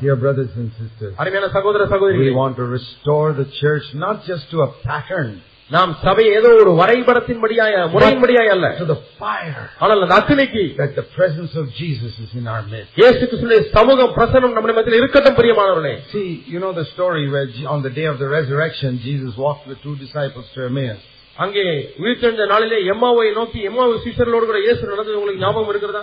Dear brothers and sisters, அருமையான சகோதர we want to restore the church not just to a pattern, நாம் சபை ஏதோ ஒரு வரைபடத்தின்படியாய முறையின்படியாய் அல்ல to the fire ஆனால் அந்த அக்கினிக்கு that the presence of Jesus is in our midst. இயேசு கிறிஸ்துவின் சமூகம் பிரசனம் நம்முடைய மத்தியில் இருக்கட்டும் பிரியமானவர்களே See, you know the story where Je- on the day of the resurrection, Jesus walked with two disciples to Emmaus. அங்கே உயிர்த்தெழுந்த நாளிலே எம்மாவை நோக்கி எம்மாவு சீசர்களோடு கூட இயேசு நடந்தது உங்களுக்கு ஞாபகம் இருக்கிறதா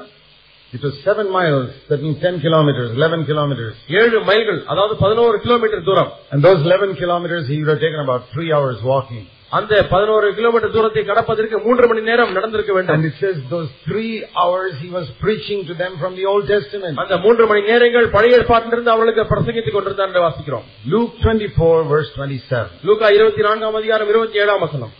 It was seven miles, that means 10 kilometers, 11 kilometers. ஏழு மைல்கள் அதாவது பதினோரு கிலோமீட்டர் தூரம் And those 11 kilometers, he would have taken about three hours walking. அந்த பதினோரு கிலோமீட்டர் தூரத்தை கடப்பதற்கு மூன்று மணி நேரம் நடந்திருக்க And வேண்டும் it says those three hours he was preaching to them from the Old Testament. அந்த மூன்று மணி நேரங்கள் பழைய ஏற்பாட்டிலிருந்து அவர்களுக்கு பிரசங்கித்துக் கொண்டிருந்தார் என்று வாசிக்கிறோம் Luke 24 verse 27. லூக்கா இருபத்தி நான்காம் அதிகாரம் இருபத்தி ஏழாம் வசனம்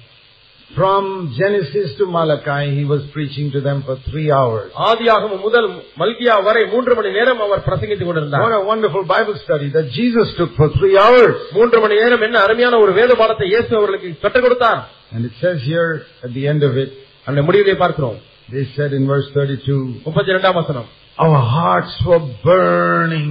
From Genesis to Malachi, he was preaching to them for three hours. ஆதியாகமம் முதல் மல்கியா வரை மூன்று மணி நேரம் அவர் பிரசங்கித்துக் What கொண்டிருந்தார் a wonderful Bible study that Jesus took for three hours. மூன்று மணி நேரம் என்ன அருமையான ஒரு வேத பாடத்தை இயேசு அவர்களுக்கு கற்றுக் கொடுத்தார் And it says here at the end of it, அந்த முடிவிலே பார்க்கிறோம் they said in verse 32, முப்பத்தி இரண்டாம் வசனம் Our hearts were burning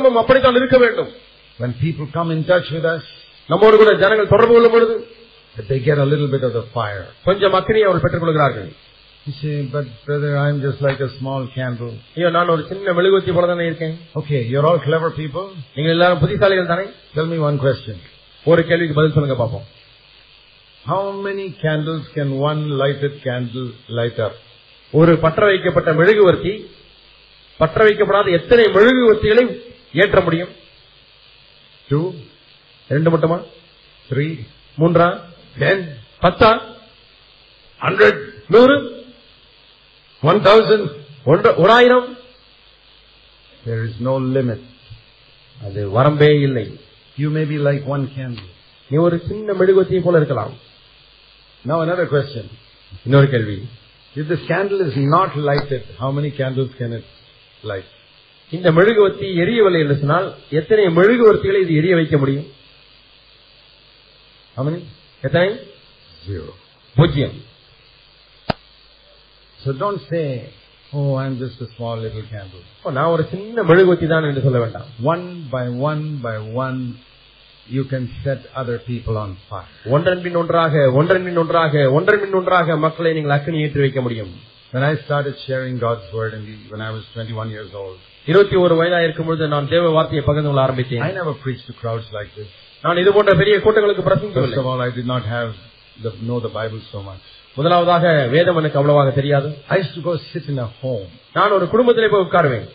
கூட்டமும் அப்படித்தான் இருக்க வேண்டும் When people come in touch with us, நம்மோடு கூட ஜனங்கள் தொடர்பு கொள்ளும் பொழுது they get a little bit of the fire. கொஞ்சம் அக்கினியை அவர்கள் பெற்றுக் கொள்கிறார்கள் You say, but brother, I'm just like a small candle. ஐயோ நான் ஒரு சின்ன மெழுகுவத்தி போல தானே இருக்கேன் Okay, you're all clever people. நீங்கள் எல்லாரும் புத்திசாலிகள் தானே Tell me one question. ஒரு கேள்விக்கு பதில் சொல்லுங்க பாப்போம் How many candles can one lighted candle light up? ஒரு பற்ற வைக்கப்பட்ட மெழுகுவர்த்தி பற்ற வைக்கப்படாத எத்தனை மெழுகுவர்த்திகளை ஏற்ற முடியும் Two, ரெண்டு மட்டுமா three, மூன்றா ten, பத்தா hundred, நூறு one thousand? ஒன்று ஒரு ஆயிரம் There is no limit. அது வரம்பே இல்லை You may be like one candle. நீ ஒரு சின்ன மெழுகுவத்தியை போல இருக்கலாம் Now another question. இன்னொரு கேள்வி If this candle is not lighted, how many candles can it light? இந்த மெழுகுவத்தி எரியவில்லை என்று சொன்னால் எத்தனை மெழுகுவர்த்திகளை இது எரிய வைக்க முடியும்? எத்தனை. பூஜ்ஜியம் So don't say, oh, I'm just a small little candle. ஓ, நான் ஒரு சின்ன மெழுகுவத்தி தான் என்று சொல்ல வேண்டாம் One by one by one, you can set other people on fire. ஒன்றன் பின் ஒன்றாக ஒன்றன் பின் ஒன்றாக ஒன்றன் பின் ஒன்றாக மக்களை நீங்கள் அக்கினி ஏற்றி வைக்க முடியும் When I started sharing God's word in the, when I was 21 years old, இருபத்தி ஒரு வயதாக இருக்கும் பொழுது நான் தேவ வார்த்தையை பகிர்ந்து கொள்ள ஆரம்பித்தேன் I never preached to crowds like this. நான் இது போன்ற பெரிய கூட்டங்களுக்கு First பிரசங்கிக்கவில்லை of all, I did not have the, know the Bible so much. முதலாவதாக வேதம் எனக்கு அவ்வளவாக தெரியாது I used to go sit in a home நான் ஒரு குடும்பத்திலே போய் உட்காருவேன்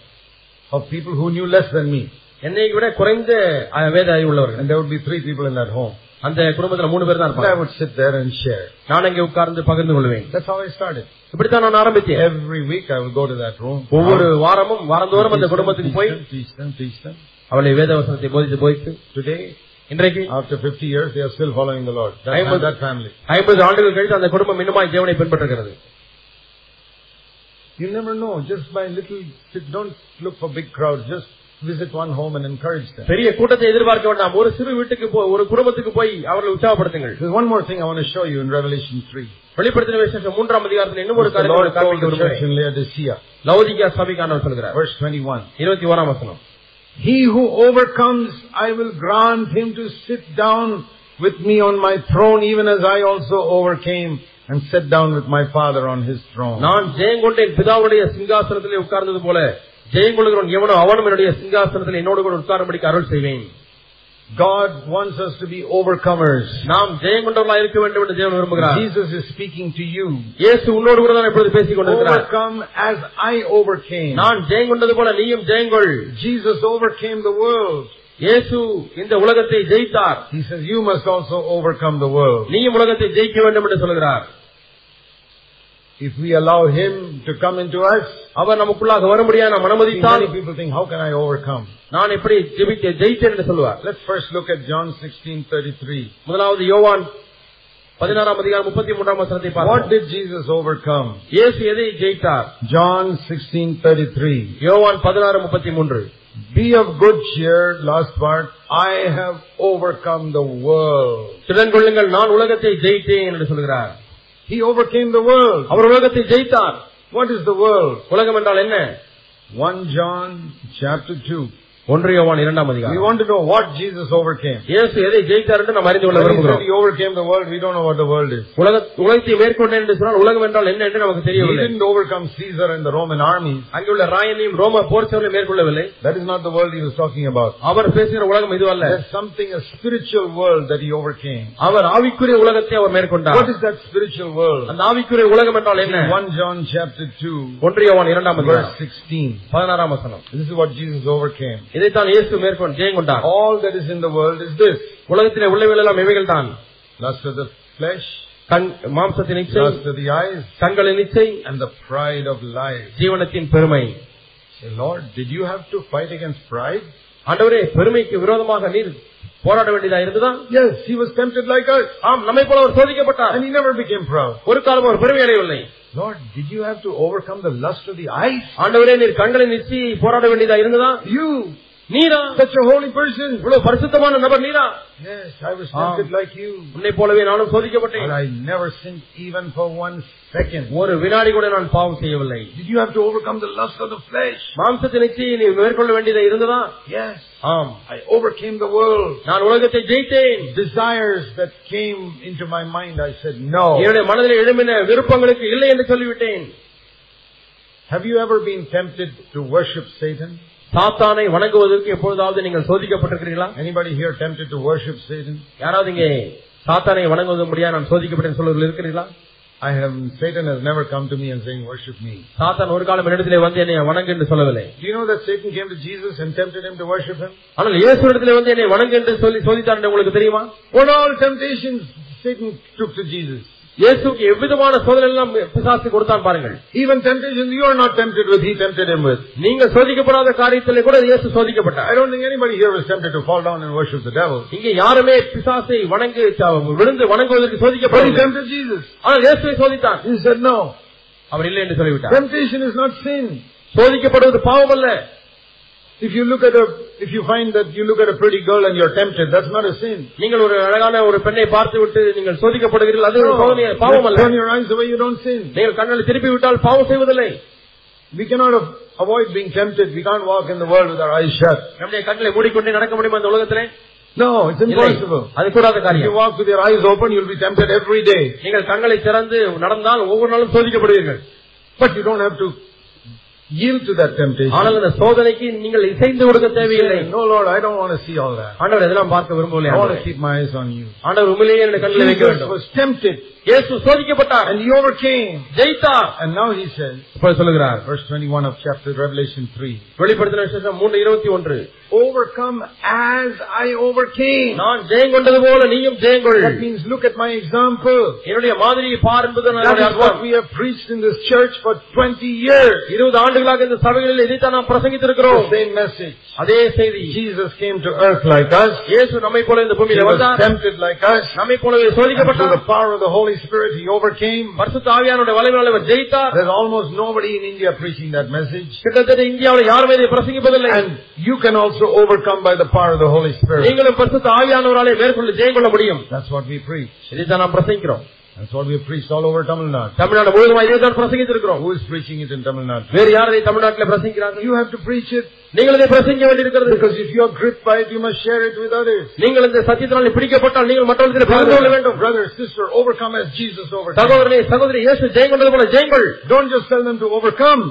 of people who knew less than me. என்னை விட குறைந்த அஹ், வேத அறிவு உள்ளவர்கள் And there would be three people in that home. அந்த குடும்பத்துல மூணு பேர் தான் And I இருப்பாங்க would sit there and share. நான் அங்கே உட்கார்ந்து பகிர்ந்து கொள்வேன் That's how I started. இப்படித்தான் நான் ஆரம்பித்தேன் Every week I would go to that room. ஒவ்வொரு வாரமும் வாரந்தோறும் அந்த Teach them, குடும்பத்துக்கு teach போய் them, teach them, teach them. அவளை வேதவசனத்தை போதித்து போதித்து Today, இன்றைக்கு after 50 years, they are still following the Lord. That, I was- that family. ஐம்பது ஆண்டுகள் கழித்து அந்த குடும்பம் இன்னுமாய் தேவனை பின்பற்றுகிறது You never know. Just by little, don't look for big crowds. Just visit one home and encourage them. பெரிய கூட்டத்தை எதிர்பார்க்க வேண்டாம் ஒரு சிறு வீட்டுக்கு போய் ஒரு குடும்பத்துக்கு போய் அவர்களை உற்சாகப்படுத்துங்கள் There's one more thing I want to show you in Revelation 3. வெளிப்படுத்தின விசேஷம் மூன்றாம் அதிகாரத்தில் இன்னும் ஒரு The காரியத்தை Lord உங்களுக்கு told காண்பிக்க the church விரும்புகிறேன் in Laodicea. லௌதிகா சபைக்கானவர் சொல்கிறார் Verse 21. இருபத்தி ஓராம் வசனம் He who overcomes, I will grant him to sit down with me on my throne, even as I also overcame and sat down with my Father on his throne. நான் ஜெயங்கொண்டேன் பிதாவுடைய சிங்காசனத்திலே உட்கார்ந்தது போல ஜெயங்கொள்கிறவன் எவனோ அவனும் என்னுடைய சிங்காசனத்தில் என்னோடு கூட உட்காரும்படிக்கு அருள் செய்வேன் God wants us to be overcomers. நாம் ஜெயங்கொண்டவர்களாக இருக்க வேண்டும் என்று தேவன் விரும்புகிறார் Jesus is speaking to you. இயேசு உன்னோடு கூட தான் இப்பொழுது பேசிக் கொண்டிருக்கிறார் Overcome as I overcame. நான் ஜெயங்கொண்டது போல நீயும் ஜெயங்கொள் Jesus overcame the world. இயேசு இந்த உலகத்தை ஜெயித்தார் He says you must also overcome the world. நீயும் உலகத்தை ஜெயிக்க வேண்டும் என்று சொல்கிறார் if we allow Him to come into us, அவர் நமக்குள்ளாக வரும்படியா நாம் see, அனுமதித்தால் many people think, how can I overcome? நான் எப்படி ஜெபிக்க ஜெயித்தேன் என்று சொல்லுவார் Let's first look at John 16:33. முதலாவது யோவான் பதினாறாம் அதிகாரம் முப்பத்தி மூன்றாம் வசனத்தை What பார்ப்போம் did Jesus overcome? இயேசு எதை ஜெயித்தார் John 16:33. யோவான் பதினாறு முப்பத்தி மூன்று Be of good cheer, last part. I have overcome the world. திறன் கொள்ளுங்கள் நான் உலகத்தை ஜெயித்தேன் என்று சொல்கிறார் He overcame the world. அவர் உலகத்தை ஜெயித்தார் What is the world? உலகம் என்றால் என்ன 1 John chapter 2. ஒன்று யோவான் இரண்டாம் We அதிகாரம் want to know what Jesus overcame. இயேசு எதை ஜெயித்தார் என்று நாம் அறிந்து கொள்ள When he said விரும்புகிறோம் he overcame the world, we don't know what the world is. உலக உலகத்தை மேற்கொண்டேன் என்று சொன்னால் உலகம் என்றால் என்ன என்று நமக்கு He தெரியவில்லை didn't overcome Caesar and the Roman armies. அங்குள்ள ராயனையும் ரோம போர்ச்சவர்களையும் மேற்கொள்ளவில்லை That is not the world he was talking about. அவர் பேசுகிற உலகம் இது அல்ல There's something, a spiritual world that he overcame. அவர் ஆவிக்குரிய உலகத்தை அவர் What மேற்கொண்டார் is that spiritual world? அந்த ஆவிக்குரிய உலகம் என்றால் என்ன 1 John chapter 2, ஒன்று யோவான் இரண்டாம் verse அதிகாரம் 16. பதினாறாம் வசனம் This is what Jesus overcame. இதைத்தான் இயேசு மேற்கொண்டு ஜெயம் கொண்டார் All that is in the world is this. உலகத்திலே உள்ளவைகள் எல்லாம் இவைகள் தான் Lust of the flesh, கண் மாம்சத்தின் இச்சை lust of the eyes, கண்களின் இச்சை and the pride of life. ஜீவனத்தின் பெருமை Say, Lord, did you have to fight against pride? ஆண்டவரே பெருமைக்கு விரோதமாக நீர் போராட வேண்டியதா இருந்ததா Yes, he was tempted like us. ஆம் நம்மை போல அவர் சோதிக்கப்பட்டார் And he never became proud. ஒரு காலம் அவர் பெருமை அடையவில்லை Lord, did you have to overcome the lust of the eyes? ஆண்டவரே நீர் கண்களின் இச்சையை போராட வேண்டியதா இருந்ததா You, நீரா such a holy person. இவ்வளவு பரிசுத்தமான நபர் நீரா Yes, I was tempted like you. உன்னை போலவே நானும் சோதிக்கப்பட்டேன் But I never sinned even for one second. ஒரு வினாடி கூட நான் பாவம் செய்யவில்லை Did you have to overcome the lust of the flesh? மாம்சத்தின் இச்சையை நீ மேற்கொள்ள வேண்டியதா இருந்ததா Yes. ஆம் I overcame the world. நான் உலகத்தை ஜெயித்தேன் Desires that came into my mind, I said no. என்னுடைய மனதில் எழும்பின விருப்பங்களுக்கு இல்லை என்று சொல்லிவிட்டேன் Have you ever been tempted to worship Satan? சாத்தானை வணங்குவதற்கு எப்பொழுதாவது நீங்கள் சோதிக்கப்பட்டிருக்கிறீர்களா Anybody here tempted to worship Satan? யாராவது இங்கே சாத்தானை வணங்குவது முடியாது நான் சோதிக்கப்பட்டேன் சொல்வதில் இருக்கிறீர்களா I have, Satan has never come to me and saying worship me. சாத்தான் ஒரு காலம் என்னிடத்திலே வந்து என்னை வணங்கு என்று சொல்லவில்லை Do you know that Satan came to Jesus and tempted him to worship him? ஆனால் இயேசு இடத்திலே வந்து என்னை வணங்கு என்று சொல்லி சோதித்தார் என்று உங்களுக்கு தெரியுமா What all temptations Satan took to Jesus? இயேசுக்கு எவ்விதமான சோதனை எல்லாம் பிசாசு கொடுத்தான் பாருங்கள். Even temptation you are not tempted with he tempted him with நீங்க சோதிக்கப்படாத காரியத்திலே கூட இயேசு சோதிக்கப்பட்டார். I don't think anybody here was tempted to fall down and worship the devil இங்க யாருமே பிசாசை வணங்கி விழுந்து வணங்குவதற்கு சோதிக்கப்படவில்லை. டெம்ப்டட் ஜீசஸ் ஆனால் இயேசுவை சோதித்தான். ஹி செட் நோ அவர் இல்லை என்று சொல்லிவிட்டார். Temptation is not sin. சோதிக்கப்படுவது பாவம் அல்ல if you look at if you find that you look at a pretty girl and you're tempted, that's not a sin. நீங்கள் ஒரு அழகான ஒரு பெண்ணை பார்த்து விட்டு நீங்கள் சோதிக்கப்படுகிறீர்கள் அது ஒரு சோதனை பாவம் Just அல்ல turn your eyes away, you don't sin. நீங்கள் கண்களை திருப்பி விட்டால் பாவம் செய்வதில்லை We cannot av- avoid being tempted. We can't walk in the world with our eyes shut. நம்முடைய கண்களை மூடிக்கொண்டே நடக்க முடியுமா இந்த உலகத்திலே No, it's இல்லை impossible. அது கூடாத If you காரியம் walk with your eyes open, you'll be tempted every day. நீங்கள் கண்களை திறந்து நடந்தால் ஒவ்வொரு நாளும் சோதிக்கப்படுவீர்கள் But you don't have to yield to that temptation. ஆனால் அந்த சோதனைக்கு நீங்கள் இசைந்து கொடுக்க தேவையில்லை Say, no, Lord, I don't want to see all that. ஆண்டவர் இதெல்லாம் பார்க்க விரும்பவில்லை I want to ஆண்டவரே. keep my eyes on you. ஆண்டவர் உண்மையிலேயே என்னுடைய கண்ணில் வைக்க Jesus வேண்டும் was tempted இயேசு சோதிக்கப்பட்டார் and he overcame. ஜெயித்தார் And now he says, இப்ப சொல்லுகிறார் verse 21 of chapter Revelation 3, வெளிப்படுத்தின விசேஷம் மூன்று இருபத்தி ஒன்று overcome as I overcame. நான் ஜெயம் கொண்டது போல நீயும் ஜெயங்கொள் That means look at my example. என்னுடைய மாதிரியை பார் என்பது That என்னுடைய is what அர்த்தம் we have preached in this church for 20 years. இருபது ஆண்டுகளாக இந்த சபைகளில் இதைத்தான் நாம் பிரசங்கித்திருக்கிறோம் The same message. அதே செய்தி Jesus came to earth like us. இயேசு நம்மை போல இந்த He பூமியில was வந்தார் tempted like us. நம்மை போலவே And through சோதிக்கப்பட்டார் the power of the Holy Spirit, he overcame. பரிசுத்த ஆவியானுடைய வலிமையால் அவர் ஜெயித்தார் There's almost nobody in India preaching that message. கிட்டத்தட்ட இந்தியாவில் யாருமே இதை பிரசங்கிப்பதில்லை And you can also overcome by the power of the Holy Spirit. நீங்களும் பரிசுத்த ஆவியானவராலே மேற்கொண்டு ஜெயம் கொள்ள முடியும் That's what we preach. இதைத்தான் நாம் பிரசங்கிக்கிறோம் That's what we have preached all over Tamil Nadu. Tamil Nadu முழுவதுமா இதை தான் பிரசங்கித்திருக்கிறோம் Who is preaching it in Tamil Nadu? வேறு யார் இதை தமிழ்நாட்டில் பிரசங்கிக்கிறார்கள் You have to preach it நீங்கள் இதை பிரசங்கிக்க வேண்டியிருக்கிறது because if you are gripped by it, you must share it with others. நீங்கள் இந்த சத்தியத்தினால் பிடிக்கப்பட்டால் நீங்கள் மற்றவர்களுக்கு பகிர்ந்து கொள்ள வேண்டும் brother, sister, overcome as Jesus overcame. சகோதரனே சகோதரி இயேசு ஜெயம் கொண்டது போல ஜெயங்கள் Don't just tell them to overcome.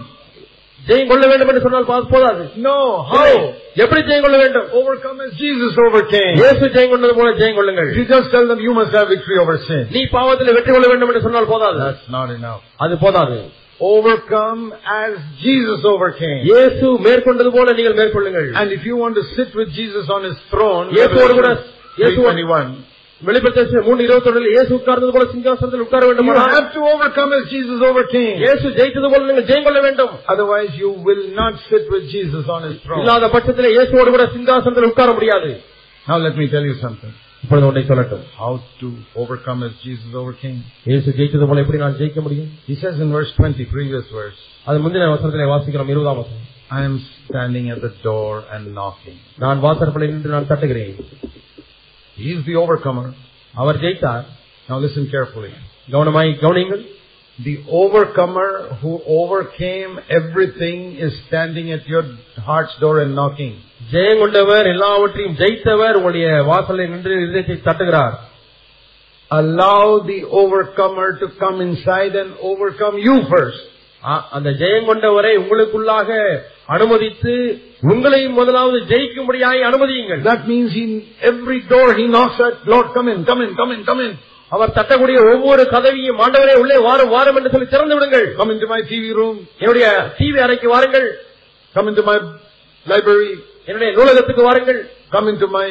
ஜெயம் கொள்ள வேண்டும் என்று சொன்னால் பா- போதாது No, இல்லை. how? எப்படி ஜெயம் கொள்ள வேண்டும் Overcome as Jesus overcame. இயேசு ஜெயம் கொண்டது போல ஜெயம் கொள்ளுங்கள் If you just tell them you must have victory over sin, நீ பாவத்தில் வெற்றி கொள்ள வேண்டும் என்று சொன்னால் போதாது that's not enough. அது போதாது Overcome as Jesus overcame. இயேசு மேற்கொண்டது போல நீங்கள் மேற்கொள்ளுங்கள் And if you want to sit with Jesus on his throne, இயேசுவோடு கூட Revelation இயேசுவோடு 3:21, வெளிப்படுத்த மூணு இருபத்தொன்னில் இயேசு உட்கார்ந்தது போல சிங்காசனத்தில் உட்கார You வேண்டும் have to overcome as Jesus overcame. இயேசு ஜெயித்தது போல நீங்கள் ஜெயம் கொள்ள வேண்டும் Otherwise you will not sit with Jesus on his throne. இல்லாத பட்சத்தில் இயேசுவோடு கூட சிங்காசனத்தில் உட்கார முடியாது Now let me tell you something. இப்பொழுது ஒன்றை சொல்லட்டும் How to overcome as Jesus overcame. இயேசு ஜெயித்தது போல எப்படி நான் ஜெயிக்க முடியும் He says in verse 20, previous verse, அது முந்தின வசனத்திலே வாசிக்கிறோம் இருபதாம் வசனம் I am standing at the door and knocking. நான் வாசற்படியில் நின்று நான் தட்டுகிறேன் He is the overcomer. Our ஜெயித்தார் Now listen carefully. கவனமாய் கவனியுங்கள் The overcomer who overcame everything is standing at your heart's door and knocking. ஜெயம் கொண்டவர் எல்லாவற்றையும் ஜெயித்தவர் உங்களுடைய வாசலில் நின்று இதயத்தை தட்டுகிறார் Allow the overcomer to come inside and overcome you first. ஆ- அந்த ஜெயம் கொண்டவரை உங்களுக்குள்ளாக அனுமதித்து உங்களையும் முதலாவது ஜெயிக்கும்படியாய் அனுமதியுங்கள். That means in every door he knocks at lord come in come in come in come in அவர் தட்டக்கூடிய ஒவ்வொரு கதவியும் ஆண்டவரே உள்ளே வாரம் வாரம் என்று சொல்லி திறந்து விடுங்கள். Come in my TV room என்னுடைய டிவி அறைக்கு வாருங்கள். கம் இன் மை லைப்ரரி என்னுடைய நூலகத்துக்கு வாருங்கள். Come in my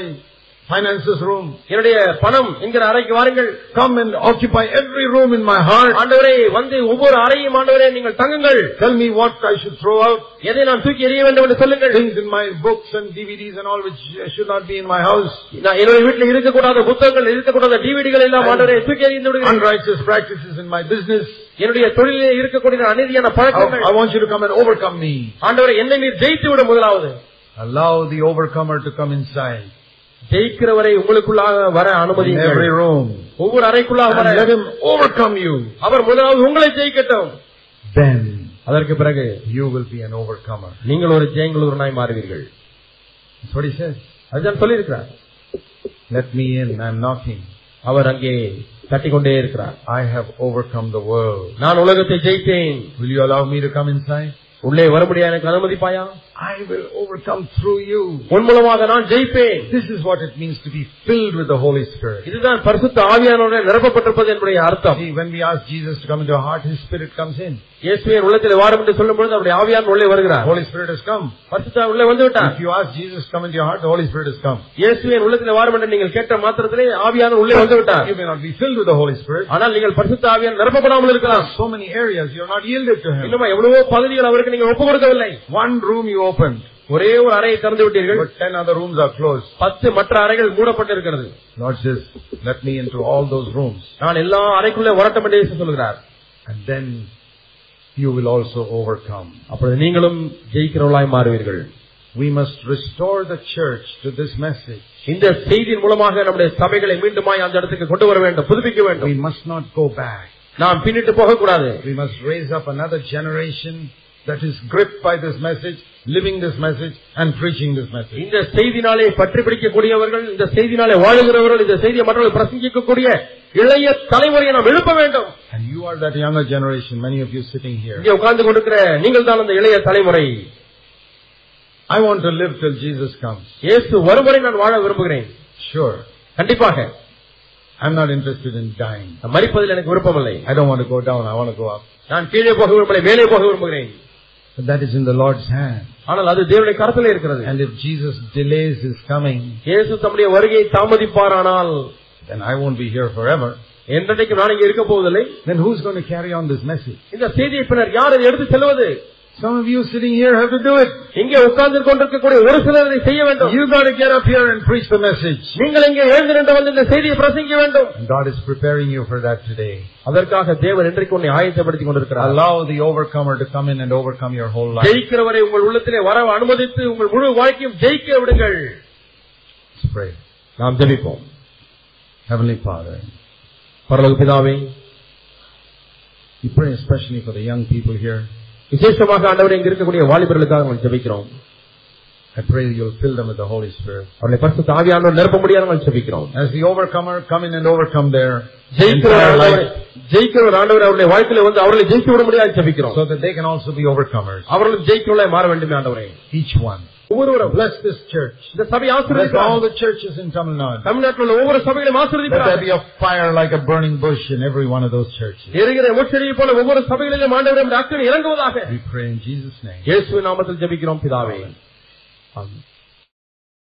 finances room. என்னுடைய பணம் என்கிற அறைக்கு வாருங்கள் Come and occupy every room in my heart. ஆண்டவரே வந்து ஒவ்வொரு அறையும் ஆண்டவரே நீங்கள் தங்குங்கள் Tell me what I should throw out. எதை நான் தூக்கி எறிய வேண்டும் என்று சொல்லுங்கள் Things in my books and DVDs and all which should not be in my house. நான் என்னுடைய வீட்டில் இருக்கக்கூடாத புத்தகங்கள் இருக்கக்கூடாத டிவிடிகள் எல்லாம் ஆண்டவரே தூக்கி எறிந்து விடுகிறேன் Unrighteous practices in my business. என்னுடைய தொழிலே இருக்கக்கூடிய அநீதியான I, பழக்கங்கள் I want you to come and overcome me. ஆண்டவரை என்னை நீர் ஜெயித்து விட முதலாவது Allow the overcomer to come inside. ஜெயிக்கிறவரை உங்களுக்குள்ளாக வர அனுமதி ஒவ்வொரு அறைக்குள்ளாக ஓவர்கம் யூ அவர் முதலாவது உங்களை ஜெயிக்கட்டும். தென் அதற்கு பிறகு you will be an overcomer நீங்கள் ஒரு ஜெயங்களூரனாய் மாறுவீர்கள். சாரி சார் அதுதான் சொல்லியிருக்கிறார். Let me in I am knocking அவர் அங்கே தட்டிக்கொண்டே இருக்கிறார். I have overcome the world நான் உலகத்தை ஜெயித்தேன். Will you allow me to come inside உள்ளே வரும்படியா எனக்கு அனுமதிப்பாயா? I will overcome through you. உன் மூலமாக நான் ஜெயிப்பேன் This is what it means to be filled with the Holy Spirit. இதுதான் பரிசுத்த ஆவியானவருடைய நிரப்பப்பட்டிருப்பது என்னுடைய அர்த்தம் See, when we ask Jesus to come into our heart, His Spirit comes in. இயேசுவின் உள்ளத்தில் வாரும் என்று சொல்லும் பொழுது அவருடைய ஆவியான் உள்ளே வருகிறார் The Holy Spirit has come. பரிசுத்த உள்ளே வந்து விட்டார் If you ask Jesus to come into your heart, the Holy Spirit has come. இயேசுவின் உள்ளத்தில் வாரும் என்று நீங்கள் கேட்ட மாத்திரத்திலே ஆவியான உள்ளே வந்து விட்டார் You may not be filled with the Holy Spirit. ஆனால் நீங்கள் பரிசுத்த ஆவியான் நிரப்பப்படாமல் இருக்கலாம் So many areas you are not yielded to Him. இன்னும் எவ்வளவோ பகுதிகள் அவருக்கு நீங்க ஒப்பு கொடுக்கவில்லை One room you opened, ஒரே ஒரு அறையை திறந்து விட்டீர்கள் but ten other rooms are closed. பத்து மற்ற அறைகள் மூடப்பட்டிருக்கிறது Lord says, let me into all those rooms. நான் எல்லா அறைக்குள்ளே வரட்டும் என்று இயேசு சொல்கிறார் And then you will also overcome. அப்பொழுது நீங்களும் ஜெயிக்கிறவர்களாய் மாறுவீர்கள் We must restore the church to this message. இந்த செய்தியின் மூலமாக நம்முடைய சபைகளை மீண்டுமாய் அந்த இடத்துக்கு கொண்டு வர வேண்டும் புதுப்பிக்க We வேண்டும் must not go back. நாம் பின்னிட்டு போகக்கூடாது We must raise up another generation that is gripped by this message, living this message, and preaching this message. இந்த செய்தினாலே பற்றி பிடிக்கக்கூடியவர்கள் இந்த செய்தினாலே வாழுகிறவர்கள் இந்த செய்தியை மற்றவர்கள் பிரசங்கிக்கக்கூடிய இளைய தலைமுறையை நாம் எழுப்ப வேண்டும் And you are that younger generation, many of you sitting here. இங்கே உட்கார்ந்து கொண்டிருக்கிற நீங்கள் தான் அந்த இளைய தலைமுறை I want to live till Jesus comes. இயேசு வருவரை நான் வாழ விரும்புகிறேன் Sure. கண்டிப்பாக I'm not interested in dying. நான் மறிப்பதில் எனக்கு விருப்பமில்லை I don't want to go down, I want to go up. நான் கீழே போக விரும்பலை மேலே போக விரும்புகிறேன் But that is in the Lord's hand. ஆனால் அது தேவனுடைய கரத்திலே இருக்கிறது And if Jesus delays his coming, இயேசு தம்முடைய வருகையை தாமதிப்பாரானால் then I won't be here forever. என்றைக்கும் நான் இங்கே இருக்க போவதில்லை Then who's going to carry on this message? இந்த செய்தியை பின்னர் யார் எடுத்து செல்வது Some of you sitting here have to do it. இங்கே உட்கார்ந்து கொண்டிருக்கக்கூடிய ஒரு சிலர் இதை செய்ய வேண்டும் You got to get up here and preach the message. நீங்கள் இங்கே எழுந்து நின்று வந்து இந்த செய்தியை பிரசங்கிக்க வேண்டும் And God is preparing you for that today. அதற்காக தேவன் இன்றைக்கு உன்னை ஆயத்தப்படுத்திக் கொண்டிருக்கிறார் Allow the overcomer to come in and overcome your whole life. ஜெயிக்கிறவரை உங்கள் உள்ளத்திலே வர அனுமதித்து உங்கள் முழு வாழ்க்கையும் ஜெயிக்க விடுங்கள் Let's pray. நாம் ஜெபிப்போம் Heavenly Father, பரலோக பிதாவே we pray especially for the young people here. விசேஷமாக ஆண்டவரை இங்க இருக்கக்கூடிய வாலிபர்களுக்காக நாங்கள் ஜெபிக்கிறோம் I pray that you'll fill them with the Holy Spirit. அவர்களை பரிசுத்த ஆவியானவர் நிரப்ப முடியாது நாங்கள் ஜெபிக்கிறோம் As the overcomer, come in and overcome their ஜெயிக்கிற entire ஆண்டவரை அவருடைய வாழ்க்கையில வந்து அவர்களை ஜெயிக்க விட முடியாது ஜெபிக்கிறோம் so that they can also be overcomers. அவர்களும் ஜெயிக்கிறவர்களாய் மாற வேண்டுமே ஆண்டவரே Each one. ஒவ்வொருவரும் Bless this church. இந்த சபை Bless all ஆசீர்வதிக்கிறார் the churches in Tamil Nadu. தமிழ்நாட்டில் உள்ள ஒவ்வொரு சபைகளையும் Let there ஆசீர்வதிக்கிறார் be a fire like a burning bush in every one of those churches. எரிகிற முச்செடியை போல ஒவ்வொரு சபைகளிலும் ஆண்டவரை அக்கறை இறங்குவதாக We pray in Jesus' name. இயேசுவின் நாமத்தில் ஜெபிக்கிறோம் பிதாவே ஆமென்